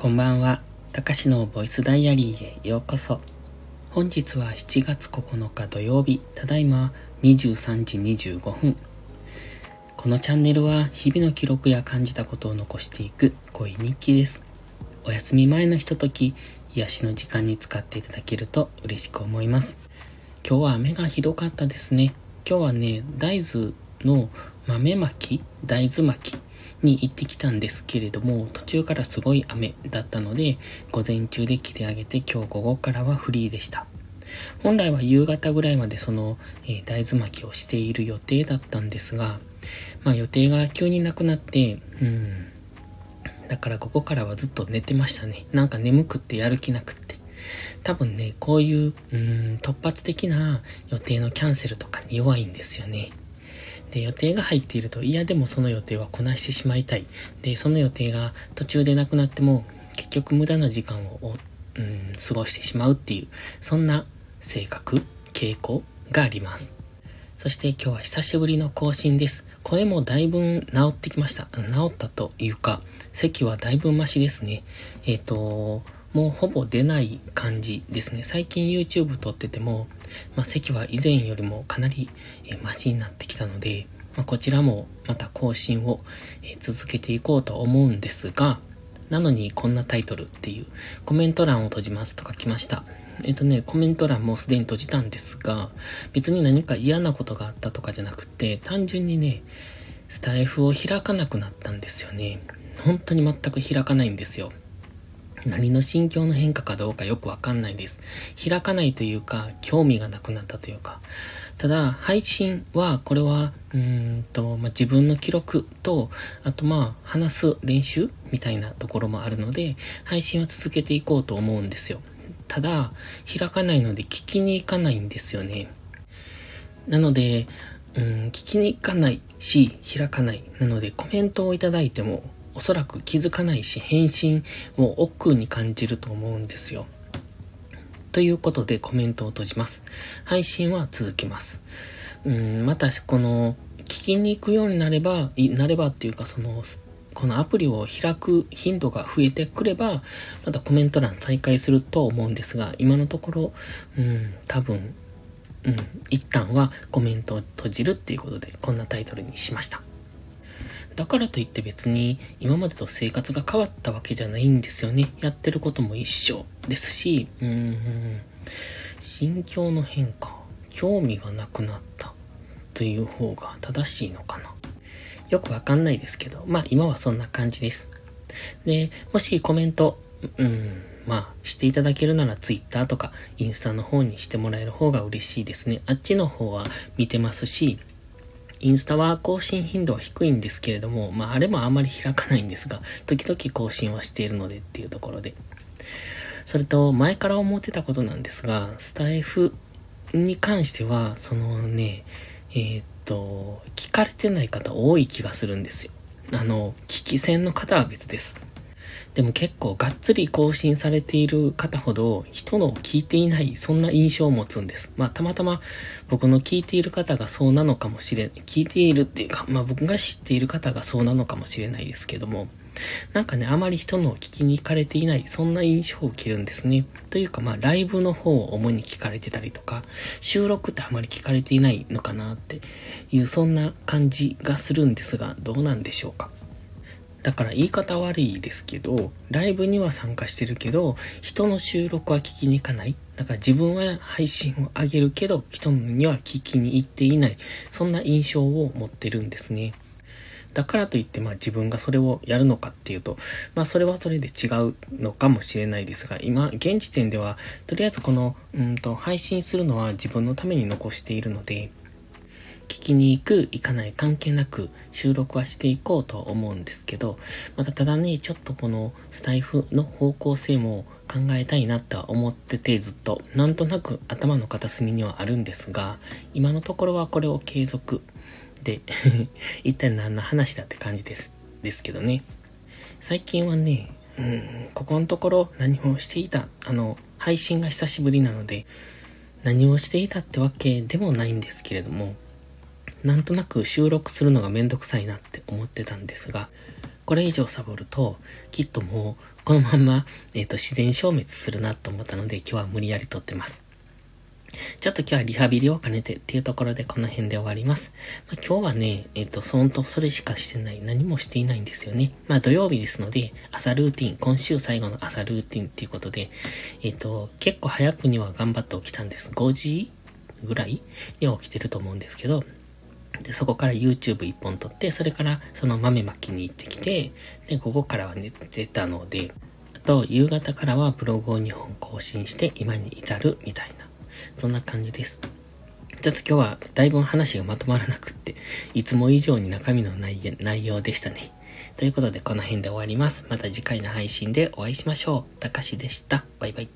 こんばんは。たかしのボイスダイアリーへようこそ。本日は7月9日土曜日、ただいま23時25分。このチャンネルは日々の記録や感じたことを残していく恋日記です。お休み前のひととき、癒しの時間に使っていただけると嬉しく思います。今日は雨がひどかったですね。今日はね、大豆の豆巻き大豆巻きに行ってきたんですけれども、途中からすごい雨だったので、午前中で切り上げて今日午後からはフリーでした。本来は夕方ぐらいまでその、えー、大豆巻きをしている予定だったんですが、まあ予定が急になくなって、うん。だからここからはずっと寝てましたね。なんか眠くってやる気なくって。多分ね、こういう、うん、突発的な予定のキャンセルとかに弱いんですよね。で、予定が入っていると、いやでもその予定はこなしてしまいたい。で、その予定が途中でなくなっても、結局無駄な時間を、うん、過ごしてしまうっていう、そんな性格、傾向があります。そして今日は久しぶりの更新です。声もだいぶ治ってきました。治ったというか、席はだいぶマシですね。えっ、ー、と、もうほぼ出ない感じですね。最近 YouTube 撮ってても、まあ、席は以前よりもかなり、えマシになってきたので、まあ、こちらもまた更新を、え続けていこうと思うんですが、なのにこんなタイトルっていうコメント欄を閉じますとか来ました。えっ、とね、コメント欄もすでに閉じたんですが、別に何か嫌なことがあったとかじゃなくて、単純にね、スタイフを開かなくなったんですよね。本当に全く開かないんですよ。何の心境の変化かどうかよくわかんないです。開かないというか、興味がなくなったというか。ただ、配信は、これは、うんと、まあ、自分の記録と、あとまあ、話す練習みたいなところもあるので、配信は続けていこうと思うんですよ。ただ、開かないので聞きに行かないんですよね。なので、うん、聞きに行かないし、開かない。なので、コメントをいただいても、おそらく気づかないし、返信を億劫に感じると思うんですよ。ということでコメントを閉じます。配信は続けます。うん、またこの、聞きに行くようになれば、なればっていうかその、このアプリを開く頻度が増えてくれば、またコメント欄再開すると思うんですが、今のところ、うん、多分、うん、一旦はコメントを閉じるっていうことで、こんなタイトルにしました。だからといって別に今までと生活が変わったわけじゃないんですよね。やってることも一緒ですし、うん、心境の変化、興味がなくなったという方が正しいのかな。よくわかんないですけど、まあ今はそんな感じです。で、もしコメント、うん、まあ、していただけるなら Twitter とかインスタの方にしてもらえる方が嬉しいですね。あっちの方は見てますし、インスタは更新頻度は低いんですけれども、まああれもあんまり開かないんですが、時々更新はしているのでっていうところで。それと、前から思ってたことなんですが、スタイフに関しては、そのね、えー、っと、聞かれてない方多い気がするんですよ。あの、聞き戦の方は別です。でも結構がっつり更新されている方ほど人の聞いていない、そんな印象を持つんです。まあたまたま僕の聞いている方がそうなのかもしれない。聞いているっていうか、まあ僕が知っている方がそうなのかもしれないですけども、なんかね、あまり人の聞きに行かれていない、そんな印象を受けるんですね。というか、まあ、ライブの方を主に聞かれてたりとか、収録ってあまり聞かれていないのかなっていう、そんな感じがするんですが、どうなんでしょうか？だから言い方悪いですけど、ライブには参加してるけど、人の収録は聞きに行かない。だから自分は配信を上げるけど、人には聞きに行っていない。そんな印象を持ってるんですね。だからといって、まあ自分がそれをやるのかっていうと、まあそれはそれで違うのかもしれないですが、今、現時点では、とりあえずこの、うんと、配信するのは自分のために残しているので、聞きに行く、行かない関係なく収録はしていこうと思うんですけど、またただね、ちょっとこのスタイフの方向性も考えたいなとは思っててずっと、なんとなく頭の片隅にはあるんですが、今のところはこれを継続で 一体何の話だって感じです、ですけどね。最近はね、うん、ここのところ何をしていた、あの、配信が久しぶりなので、何をしていたってわけでもないんですけれども、なんとなく収録するのがめんどくさいなって思ってたんですが、これ以上サボると、きっともうこのまんま、えっ、ー、と、自然消滅するなと思ったので、今日は無理やり撮ってます。ちょっと今日はリハビリを兼ねてっていうところでこの辺で終わります。まあ、今日はね、えっ、ー、と、そんとそれしかしてない、何もしていないんですよね。まあ土曜日ですので、朝ルーティン、今週最後の朝ルーティンっていうことで、えっ、ー、と、結構早くには頑張って起きたんです。5時ぐらいには起きてると思うんですけど、で、そこから YouTube 一本撮って、それからその豆まきに行ってきて、で、午後からは寝てたので、あと、夕方からはブログを2本更新して今に至るみたいな、そんな感じです。ちょっと今日はだいぶ話がまとまらなくって、いつも以上に中身のない内容でしたね。ということでこの辺で終わります。また次回の配信でお会いしましょう。たかしでした。バイバイ。